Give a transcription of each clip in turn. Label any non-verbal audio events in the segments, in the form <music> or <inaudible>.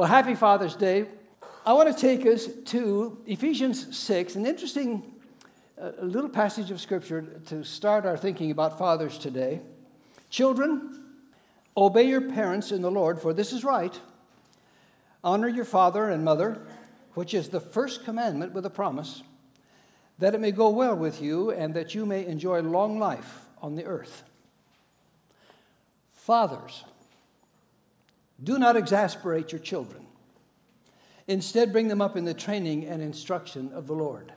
Well, happy Father's Day. I want to take us to Ephesians 6, an interesting uh, little passage of Scripture to start our thinking about fathers today. Children, obey your parents in the Lord, for this is right. Honor your father and mother, which is the first commandment with a promise, that it may go well with you and that you may enjoy long life on the earth. Fathers, do not exasperate your children. Instead, bring them up in the training and instruction of the Lord.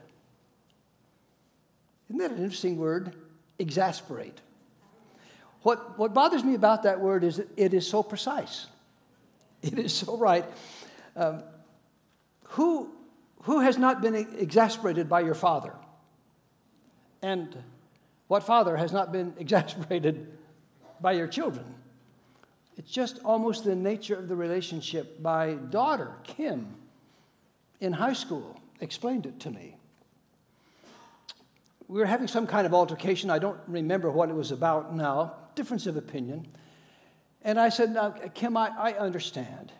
Isn't that an interesting word? Exasperate. What, what bothers me about that word is that it is so precise. <laughs> It is so right. Um, who, who has not been exasperated by your father? And what father has not been <laughs> exasperated by your children? It's just almost the nature of the relationship. My daughter, Kim, in high school, explained it to me. We were having some kind of altercation. I don't remember what it was about now, difference of opinion. And I said, Now, Kim, I, I understand.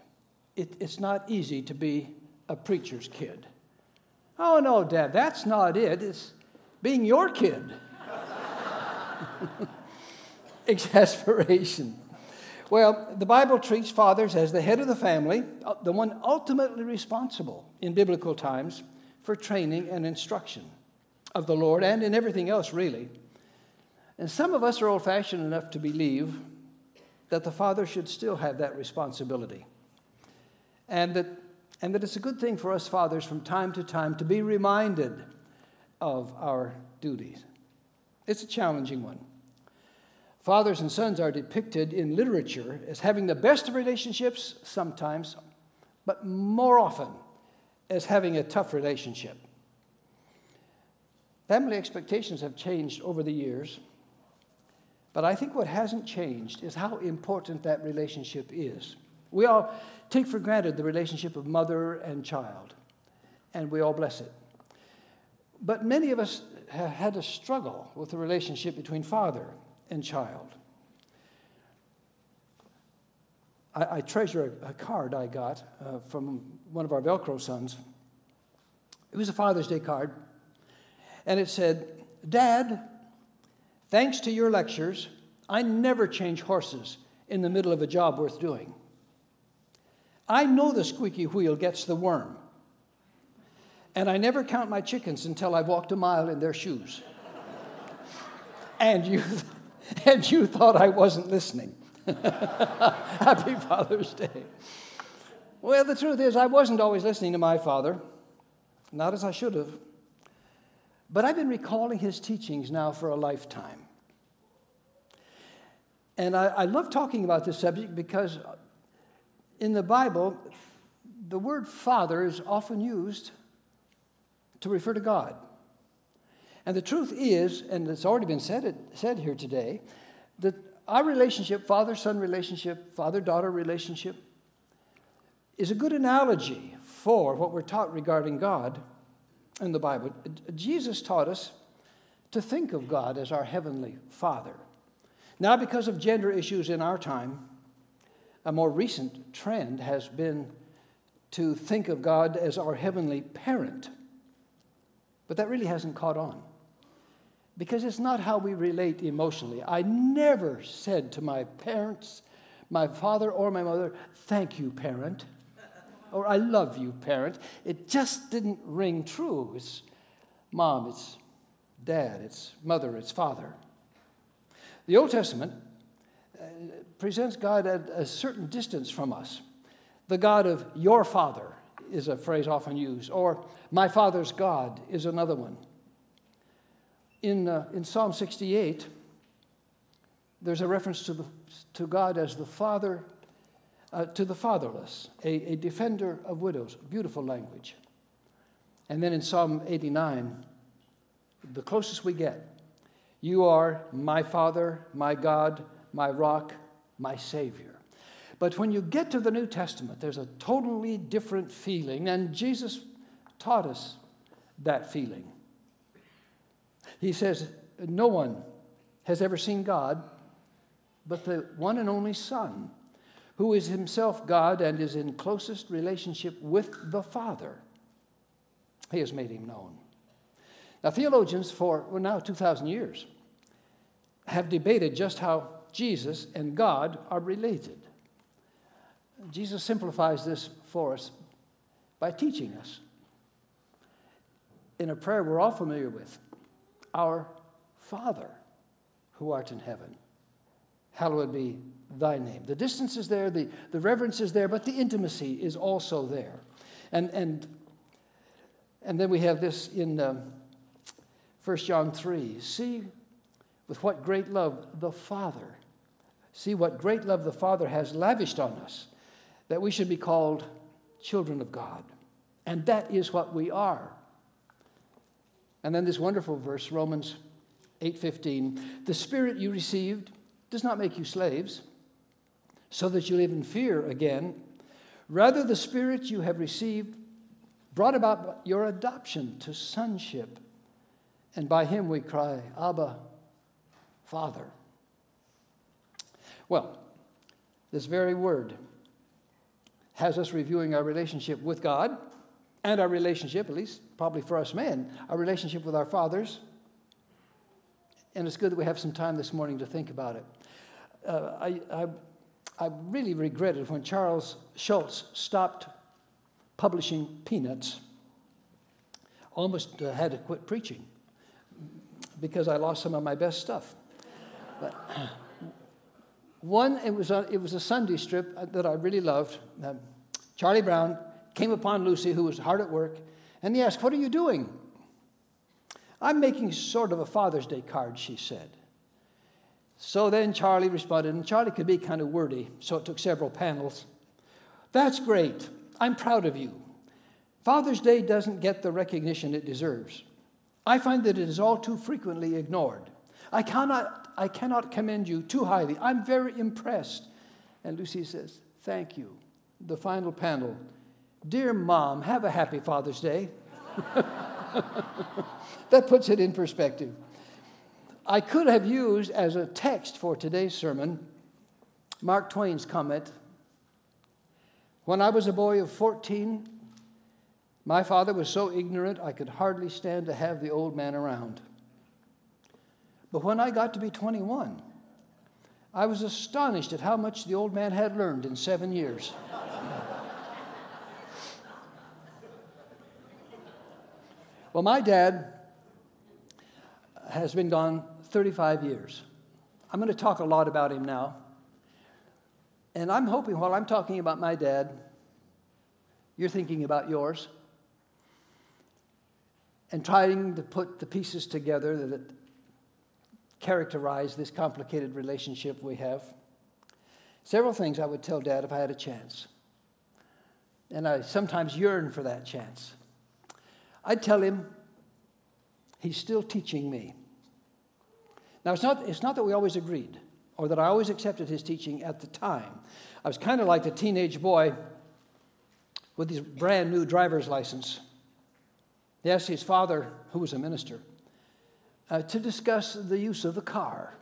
It, it's not easy to be a preacher's kid. Oh, no, Dad, that's not it. It's being your kid. <laughs> Exasperation. Well, the Bible treats fathers as the head of the family, uh, the one ultimately responsible in biblical times for training and instruction of the Lord and in everything else, really. And some of us are old fashioned enough to believe that the father should still have that responsibility. And that, and that it's a good thing for us fathers from time to time to be reminded of our duties. It's a challenging one. Fathers and sons are depicted in literature as having the best of relationships sometimes, but more often as having a tough relationship. Family expectations have changed over the years, but I think what hasn't changed is how important that relationship is. We all take for granted the relationship of mother and child, and we all bless it. But many of us have had a struggle with the relationship between father and child. I, I treasure a, a, card I got uh, from one of our Velcro sons. It was a Father's Day card, and it said, Dad, thanks to your lectures, I never change horses in the middle of a job worth doing. I know the squeaky wheel gets the worm, and I never count my chickens until I've walked a mile in their shoes. <laughs> and you <laughs> and you thought I wasn't listening. <laughs> Happy Father's Day. Well, the truth is, I wasn't always listening to my father, not as I should have. But I've been recalling his teachings now for a lifetime. And I, I love talking about this subject because in the Bible, the word father is often used to refer to God. And the truth is, and it's already been said, said here today, that our relationship, father son relationship, father daughter relationship, is a good analogy for what we're taught regarding God in the Bible. Jesus taught us to think of God as our heavenly Father. Now, because of gender issues in our time, a more recent trend has been to think of God as our heavenly parent. But that really hasn't caught on because it's not how we relate emotionally. I never said to my parents, my father or my mother, Thank you, parent, or I love you, parent. It just didn't ring true. It's mom, it's dad, it's mother, it's father. The Old Testament uh, presents God at a certain distance from us. The God of your father is a phrase often used, or my father's God is another one in, uh, in Psalm 68, there's a reference to, the, to God as the Father, uh, to the fatherless, a, a defender of widows. Beautiful language. And then in Psalm 89, the closest we get, you are my Father, my God, my rock, my Savior. But when you get to the New Testament, there's a totally different feeling, and Jesus taught us that feeling. He says, No one has ever seen God but the one and only Son, who is himself God and is in closest relationship with the Father. He has made him known. Now, theologians for, well, now 2,000 years have debated just how Jesus and God are related. Jesus simplifies this for us by teaching us in a prayer we're all familiar with Our Father who art in heaven, hallowed be thy name. The distance is there, the, the reverence is there, but the intimacy is also there. And, and, and then we have this in um, 1 John 3 See with what great love the Father, see what great love the Father has lavished on us, that we should be called children of God. And that is what we are. And then this wonderful verse, Romans 8:15, the spirit you received does not make you slaves, so that you live in fear again. Rather, the spirit you have received brought about your adoption to sonship. And by him we cry, Abba, Father. Well, this very word has us reviewing our relationship with God and our relationship, at least probably for us men, our relationship with our fathers. And it's good that we have some time this morning to think about it. Uh, I, I, I really regretted when Charles Schulz stopped publishing Peanuts. Almost uh, had to quit preaching because I lost some of my best stuff. But, one, it was, a, it was a Sunday strip that I really loved. Um, Charlie Brown came upon Lucy, who was hard at work, and he asked, What are you doing? I'm making sort of a Father's Day card, she said. So then Charlie responded, and Charlie could be kind of wordy, so it took several panels. That's great. I'm proud of you. Father's Day doesn't get the recognition it deserves. I find that it is all too frequently ignored. I cannot, I cannot commend you too highly. I'm very impressed. And Lucy says, Thank you. The final panel Dear mom, have a happy Father's Day. <laughs> that puts it in perspective. I could have used as a text for today's sermon Mark Twain's comment When I was a boy of 14, my father was so ignorant I could hardly stand to have the old man around. But when I got to be 21, I was astonished at how much the old man had learned in seven years. Well, my dad has been gone 35 years. I'm going to talk a lot about him now. And I'm hoping while I'm talking about my dad, you're thinking about yours and trying to put the pieces together that characterize this complicated relationship we have. Several things I would tell dad if I had a chance. And I sometimes yearn for that chance. I'd tell him, he's still teaching me. Now, it's not, it's not that we always agreed or that I always accepted his teaching at the time. I was kind of like the teenage boy with his brand new driver's license. He asked his father, who was a minister, uh, to discuss the use of the car.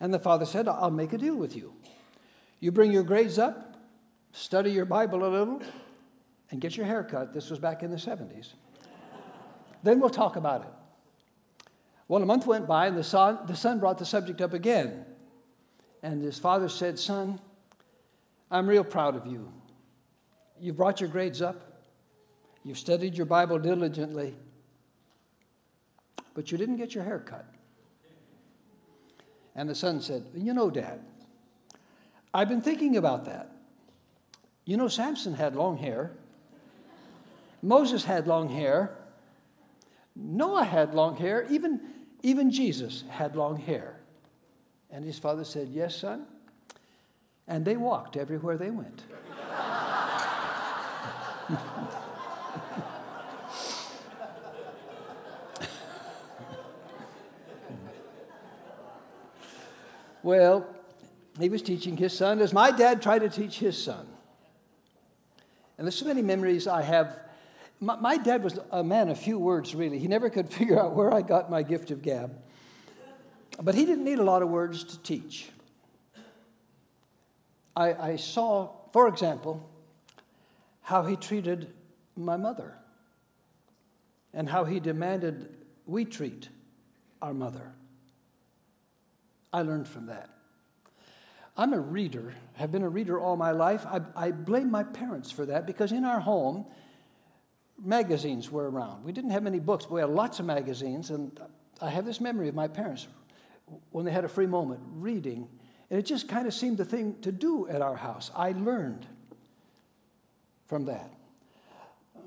And the father said, I'll make a deal with you. You bring your grades up, study your Bible a little, and get your hair cut. This was back in the 70s. then we'll talk about it. Well, a month went by, and the son, the son brought the subject up again. And his father said, Son, I'm real proud of you. You've brought your grades up, you've studied your Bible diligently, but you didn't get your hair cut. And the son said, You know, Dad, I've been thinking about that. You know, Samson had long hair. Moses had long hair. Noah had long hair. Even, even Jesus had long hair. And his father said, Yes, son. And they walked everywhere they went. well, he was teaching his son as my dad tried to teach his son. And there's so many memories I have my, my, dad was a man of few words, really. He never could <laughs> figure out where I got my gift of gab. But he didn't need a lot of words to teach. I, I saw, for example, how he treated my mother and how he demanded we treat our mother. I learned from that. I'm a reader, have been a reader all my life. I, I, blame my parents for that because in our home, magazines were around. We didn't have many books, but we had lots of magazines. And I have this memory of my parents when they had a free moment reading. And it just kind of seemed the thing to do at our house. I learned from that. Uh,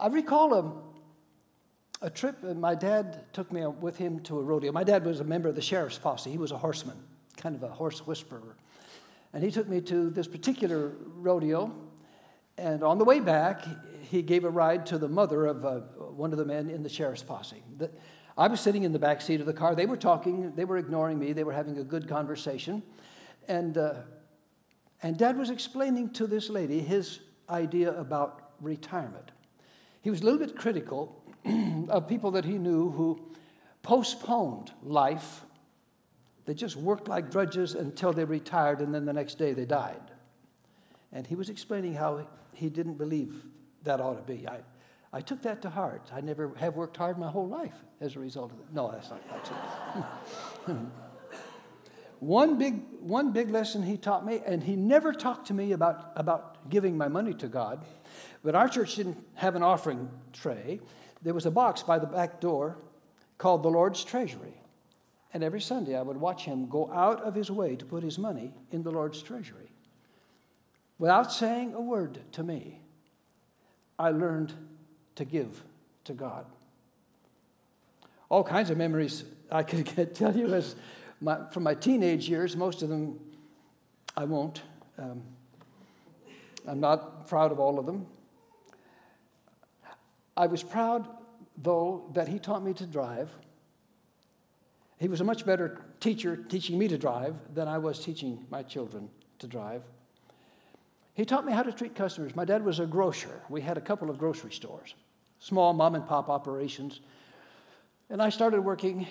I recall a, a trip, and my dad took me with him to a rodeo. My dad was a member of the sheriff's posse, he was a horseman, kind of a horse whisperer. And he took me to this particular rodeo. And on the way back, he gave a ride to the mother of uh, one of the men in the sheriff's posse. The, I was sitting in the back seat of the car. They were talking, they were ignoring me, they were having a good conversation. And, uh, and dad was explaining to this lady his idea about retirement. He was a little bit critical <clears throat> of people that he knew who postponed life. They just worked like drudges until they retired, and then the next day they died. And he was explaining how he didn't believe that ought to be. I, I took that to heart. I never have worked hard my whole life as a result of it. No, that's not true. <laughs> one, big, one big lesson he taught me, and he never talked to me about, about giving my money to God, but our church didn't have an offering tray there was a box by the back door called the Lord's Treasury. And every Sunday I would watch him go out of his way to put his money in the Lord's treasury. Without saying a word to me, I learned to give to God. All kinds of memories I could <laughs> tell you as my, from my teenage years, most of them I won't. Um, I'm not proud of all of them. I was proud, though, that he taught me to drive. He was a much better teacher teaching me to drive than I was teaching my children to drive. He taught me how to treat customers. My dad was a grocer. We had a couple of grocery stores, small mom and pop operations. And I started working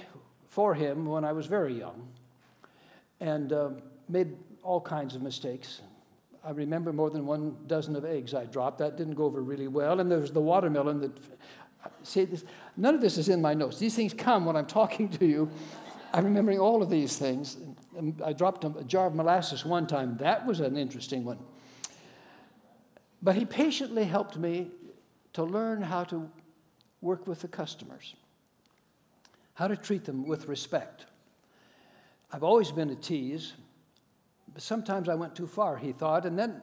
for him when I was very young and uh, made all kinds of mistakes. I remember more than one dozen of eggs I dropped. That didn't go over really well. And there was the watermelon that, see, this, none of this is in my notes. These things come when I'm talking to you. I'm remembering all of these things. I dropped a jar of molasses one time. That was an interesting one. But he patiently helped me to learn how to work with the customers, how to treat them with respect. I've always been a tease but sometimes I went too far, he thought. And then,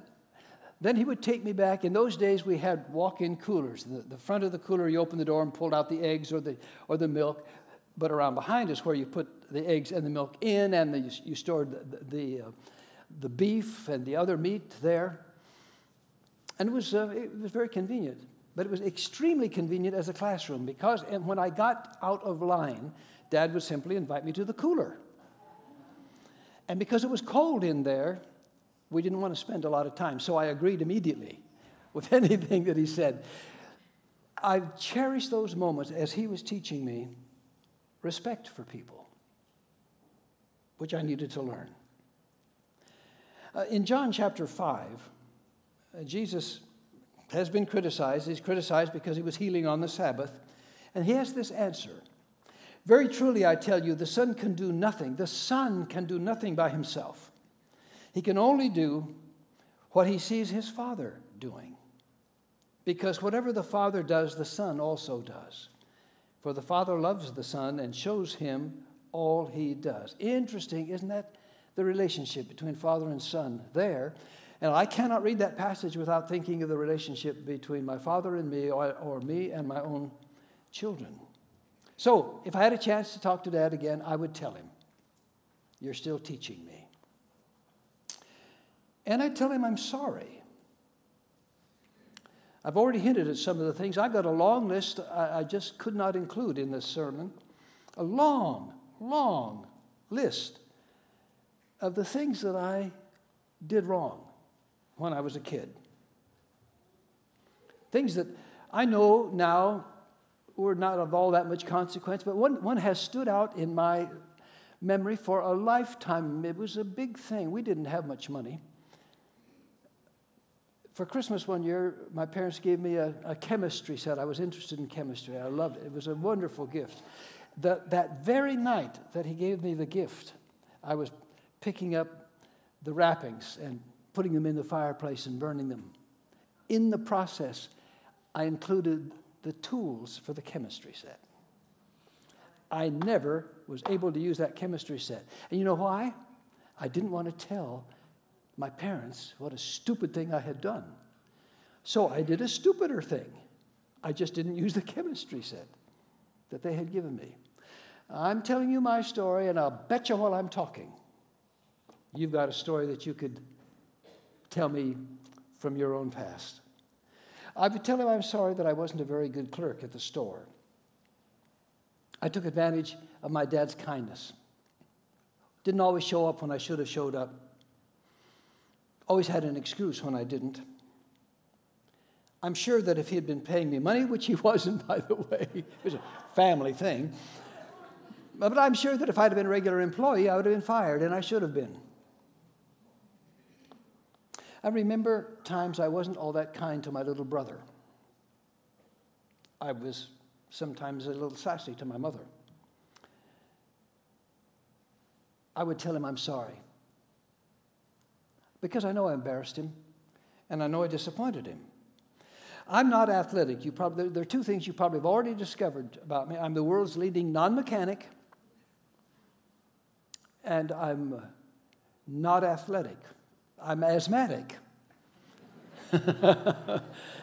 then he would take me back. In those days, we had walk in coolers. The, the front of the cooler, you opened the door and pulled out the eggs or the, or the milk. But around behind is where you put the eggs and the milk in, and the, you stored the, the, uh, the, beef and the other meat there. And it was, uh, it was very convenient. But it was extremely convenient as a classroom because when I got out of line, Dad would simply invite me to the cooler. And because it was cold in there, we didn't want to spend a lot of time. So I agreed immediately <laughs> with anything that he said. I cherished those moments as he was teaching me respect for people, which I needed to learn. Uh, in John chapter 5, uh, Uh, Jesus has been criticized. He's criticized because he was healing on the Sabbath. And he has this answer very truly, I tell you, the Son can do nothing. The Son can do nothing by himself. He can only do what he sees his Father doing. Because whatever the Father does, the Son also does. For the Father loves the Son and shows him all he does. Interesting, isn't that the relationship between Father and Son there? And I cannot read that passage without thinking of the relationship between my Father and me, or, or me and my own children. So, if I had a chance to talk to dad again, I would tell him, You're still teaching me. And I'd tell him I'm sorry. I've already hinted at some of the things. I've got a long list I, just could not include in this sermon. A long, long list of the things that I did wrong when I was a kid. Things that I know now were not of all that much consequence, but one, one has stood out in my memory for a lifetime. It was a big thing. We didn't have much money. for Christmas one year, my parents gave me a, a, chemistry set. I was interested in chemistry. I loved it. It was a wonderful gift. The, that very night that he gave me the gift, I was picking up the wrappings and putting them in the fireplace and burning them. In the process, I included the tools for the chemistry set. I never was able to use that chemistry set. And you know why? I didn't want to tell my parents what a stupid thing I had done. So I did a stupider thing. I just didn't use the chemistry set that they had given me. I'm telling you my story, and I'll bet you while I'm talking, you've got a story that you could tell me from your own past. I would tell him I'm sorry that I wasn't a very good clerk at the store. I took advantage of my dad's kindness. Didn't always show up when I should have showed up. Always had an excuse when I didn't. I'm sure that if he had been paying me money, which he <laughs> wasn't, by the way, it was a family thing, but I'm sure that if I'd have been a regular employee, I would have been fired, and I should have been. I remember times I wasn't all that kind to my little brother. I was sometimes a little sassy to my mother. I would tell him I'm sorry because I know I embarrassed him and I know I disappointed him. I'm not athletic. You probably, there are two things you probably have already discovered about me. I'm the world's leading non mechanic, and I'm not athletic. I'm asthmatic. <laughs>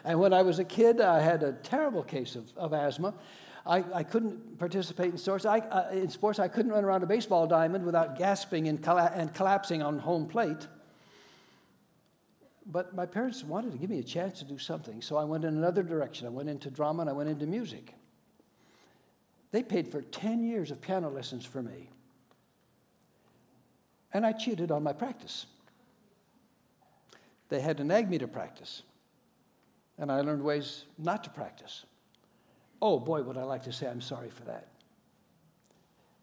and when I was a kid, I had a terrible case of, of asthma. I, I couldn't participate in sports. I, uh, in sports, I couldn't run around a baseball diamond without gasping and, colla- and collapsing on home plate. But my parents wanted to give me a chance to do something, so I went in another direction. I went into drama and I went into music. They paid for 10 years of piano lessons for me. And I cheated on my practice. They had to nag me to practice. And I learned ways not to practice. Oh, boy, would I like to say I'm sorry for that.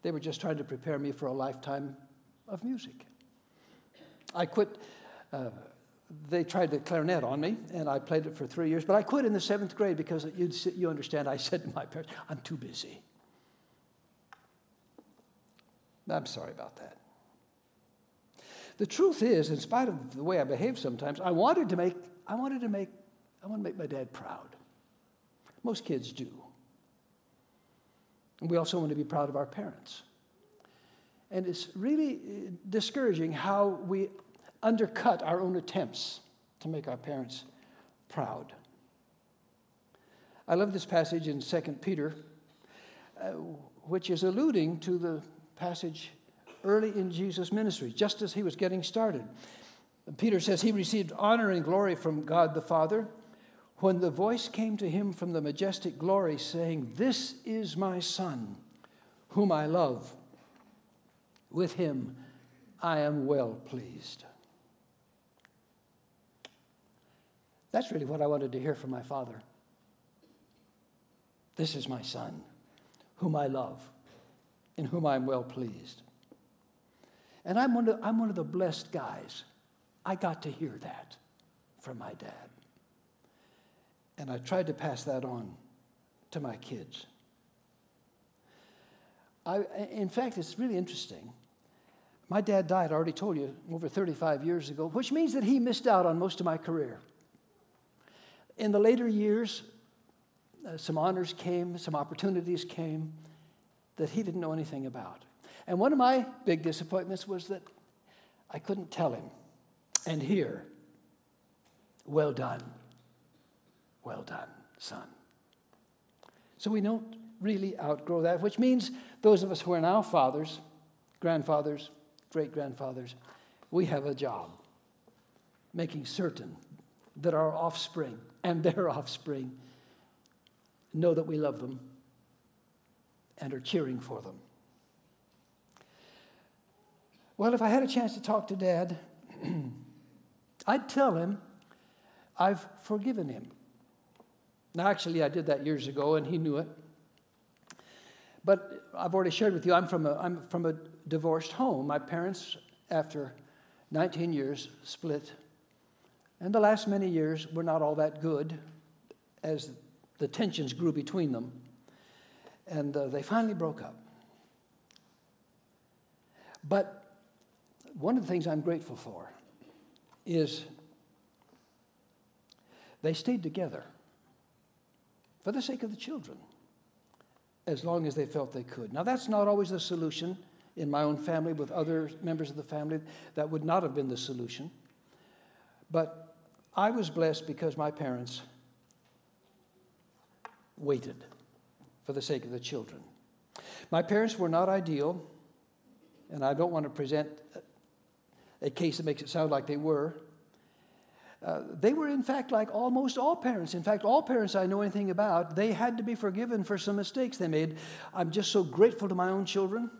They were just trying to prepare me for a lifetime of music. I quit. Uh, they tried the clarinet on me, and I played it for three years. But I quit in the seventh grade because you, you understand, I said to my parents, I'm too busy. I'm sorry about that. The truth is, in spite of the way I behave sometimes, I wanted to make, I wanted to make, I want to make my dad proud. Most kids do. And we also want to be proud of our parents. And it's really uh, discouraging how we undercut our own attempts to make our parents proud. I love this passage in 2 Peter, uh, which is alluding to the passage early in Jesus' ministry, just as he was getting started. Peter says he received honor and glory from God the Father when the voice came to him from the majestic glory, saying, This is my Son, whom I love. With him I am well pleased. That's really what I wanted to hear from my Father. This is my Son, whom I love, in whom I am well pleased. And I'm one, of, I'm one of the blessed guys. I got to hear that from my dad. And I tried to pass that on to my kids. I, in fact, it's really interesting. My dad died, I already told you, over 35 years ago, which means that he missed out on most of my career. In the later years, uh, some honors came, some opportunities came that he didn't know anything about. And one of my big disappointments was that I couldn't tell him and hear, well done, well done, son. So we don't really outgrow that, which means those of us who are now fathers, grandfathers, great grandfathers, we have a job making certain that our offspring and their <laughs> offspring know that we love them and are cheering for them. Well, if I had a chance to talk to Dad, <clears throat> I'd tell him I've forgiven him. Now, actually, I did that years ago, and he knew it. But I've already shared with you, I'm from a, I'm from a divorced home. My parents, after 19 years, split And the last many years were not all that good as the tensions grew between them. And uh, they finally broke up. But one of the things I'm grateful for is they stayed together for the sake of the children as long as they felt they could. Now, that's not always the solution in my own family with other members of the family. That would not have been the solution. But I was blessed because my parents waited for the sake of the children. My parents were not ideal, and I don't want to present a case that makes it sound like they were. Uh, they were, in fact, like almost all parents. In fact, all parents I know anything about, they had to be forgiven for some mistakes they made. I'm just so grateful to my own children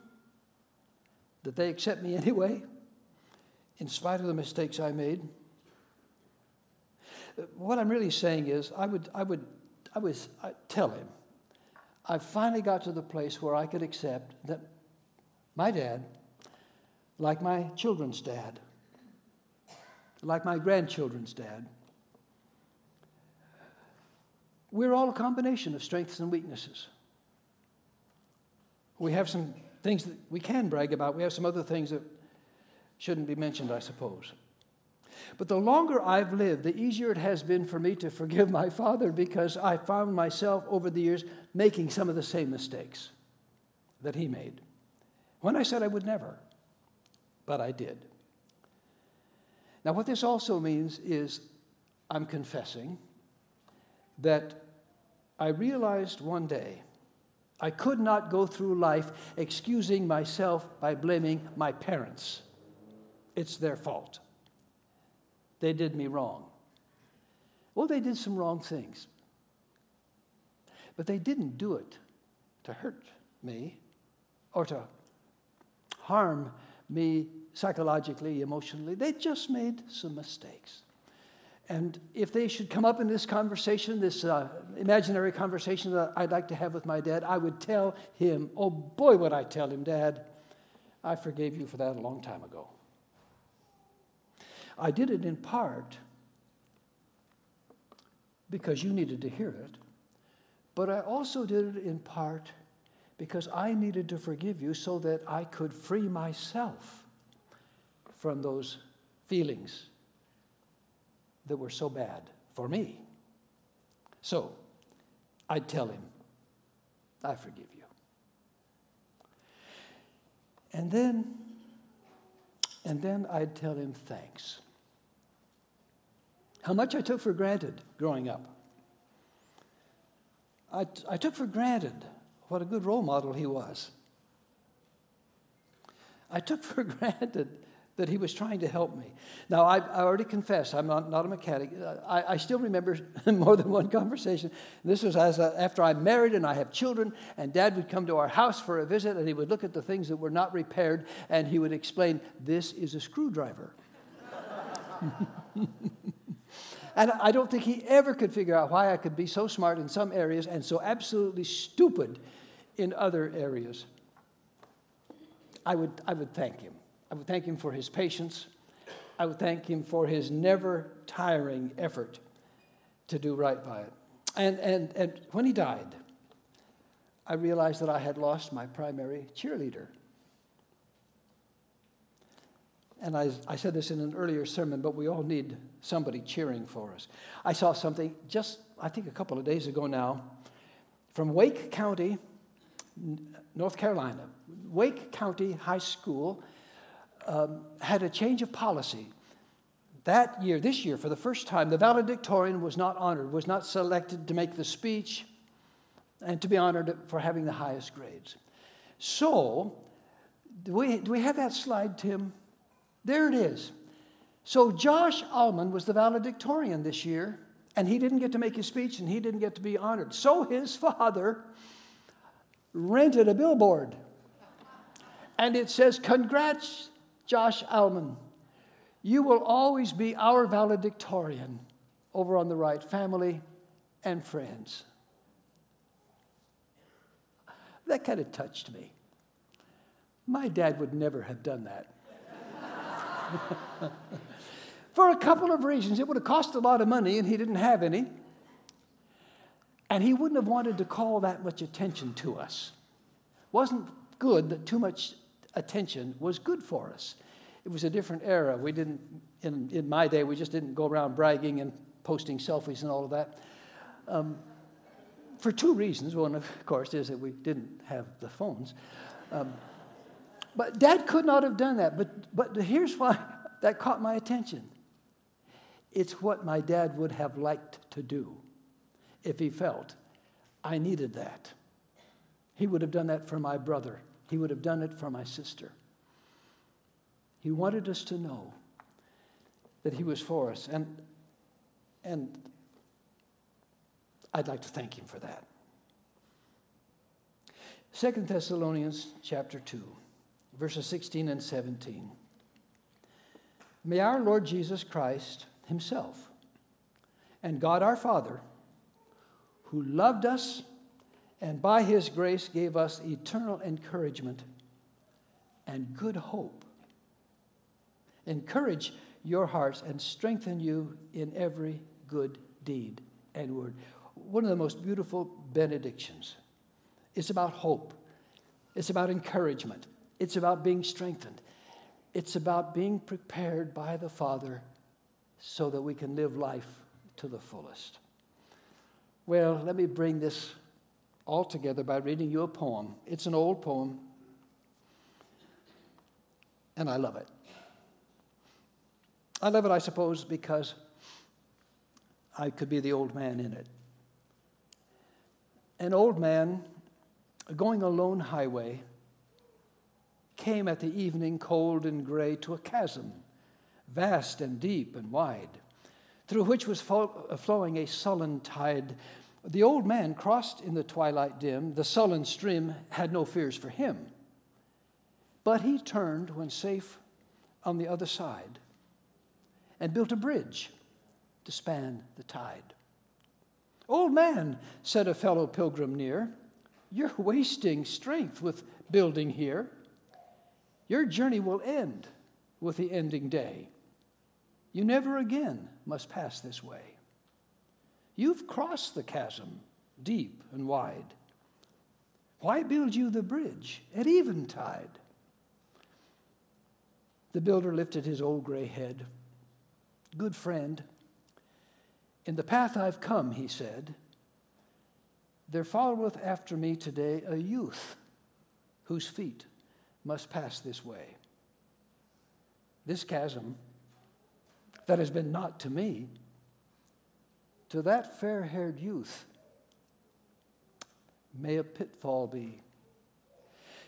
that they accept me <laughs> anyway, in spite of the mistakes I made. What I'm really saying is, I would, I would, I would tell him, I finally got to the place where I could accept that my dad, like my children's dad, like my grandchildren's dad. We're all a combination of strengths and weaknesses. We have some things that we can brag about, we have some other things that shouldn't be mentioned, I suppose. But the longer I've lived, the easier it has been for me to forgive my father because I found myself over the years making some of the same mistakes that he made. When I said I would never, but I did. Now, what this also means is I'm confessing that I realized one day I could not go through life excusing myself by blaming my parents. It's their fault. They did me wrong. Well, they did some wrong things. But they didn't do it to hurt me or to harm me psychologically, emotionally. They just made some mistakes. And if they should come up in this conversation, this uh, imaginary conversation that I'd like to have with my dad, I would tell him, oh boy, would I tell him, Dad, I forgave you for that a long time ago. I did it in part because you needed to hear it, but I also did it in part because I needed to forgive you so that I could free myself from those feelings that were so bad for me. So I'd tell him, I forgive you. And then, and then I'd tell him thanks. How much I took for granted growing up. I, I took for granted what a good role model he was. I took for <laughs> granted that he was trying to help me. Now, I, I already confessed, I'm not, not a mechanic. I, I, still remember <laughs> more than one conversation. This was as a, after I'm married and I have children, and dad would come to our house for a visit, and he would look at the things that were not repaired, and he would explain, This is a screwdriver. <laughs> and I don't think he ever could figure out why I could be so smart in some areas and so absolutely stupid in other areas. I would, I would thank him. I would thank him for his patience. I would thank him for his never tiring effort to do right by it. And, and, and when he died, I realized that I had lost my primary cheerleader. And I, I said this in an earlier sermon, but we all need somebody cheering for us. I saw something just, I think, a couple of days ago now from Wake County, North Carolina. Wake County High School um, had a change of policy. That year, this year, for the first time, the valedictorian was not honored, was not selected to make the speech and to be honored for having the highest grades. So, do we, do we have that slide, Tim? There it is. So, Josh Allman was the valedictorian this year, and he didn't get to make his speech and he didn't get to be honored. So, his father rented a billboard, and it says, Congrats, Josh Allman, you will always be our valedictorian over on the right, family and friends. That kind of touched me. My dad would never have done that. <laughs> for a couple of reasons. It would have cost a lot of money, and he didn't have any. And he wouldn't have wanted to call that much attention to us. Wasn't good that too much attention was good for us. It was a different era. We didn't, in, in my day, we just didn't go around bragging and posting selfies and all of that. Um, for two reasons. One, of course, is that we didn't have the phones. Um, but dad could not have done that. But, but here's why <laughs> that caught my attention it's what my dad would have liked to do if he felt I needed that. He would have done that for my brother, he would have done it for my sister. He wanted us to know that he was for us. And, and I'd like to thank him for that. Second Thessalonians chapter 2, verses 16 and 17. May our Lord Jesus Christ himself and God our Father, who loved us and by his grace gave us eternal encouragement and good hope, encourage your hearts and strengthen you in every good deed and word one of the most beautiful benedictions. It's about hope, it's about encouragement, it's about being strengthened, it's about being prepared by the Father so that we can live life to the fullest. Well, let me bring this all together by reading you a poem. It's an old poem, and I love it. I love it, I suppose, because I could be the old man in it. An old man going a lone highway came at the evening, cold and gray, to a chasm, vast and deep and wide, through which was uh, flowing a sullen tide. The old man crossed in the twilight dim. The sullen stream had no fears for him. But he turned when safe on the other side and built a bridge to span the tide. Old man, said a fellow pilgrim near, you're wasting strength with building here. Your journey will end with the ending day. You never again must pass this way. You've crossed the chasm, deep and wide. Why build you the bridge at eventide? The builder lifted his old gray head. Good friend, in the path I've come, he said, there followeth after me today a youth whose feet must pass this way. This chasm that has been not to me, to that fair haired youth, may a pitfall be.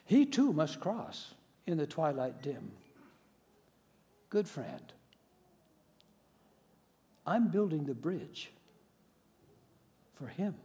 He too must cross in the twilight dim. Good friend, I'm building the bridge for him.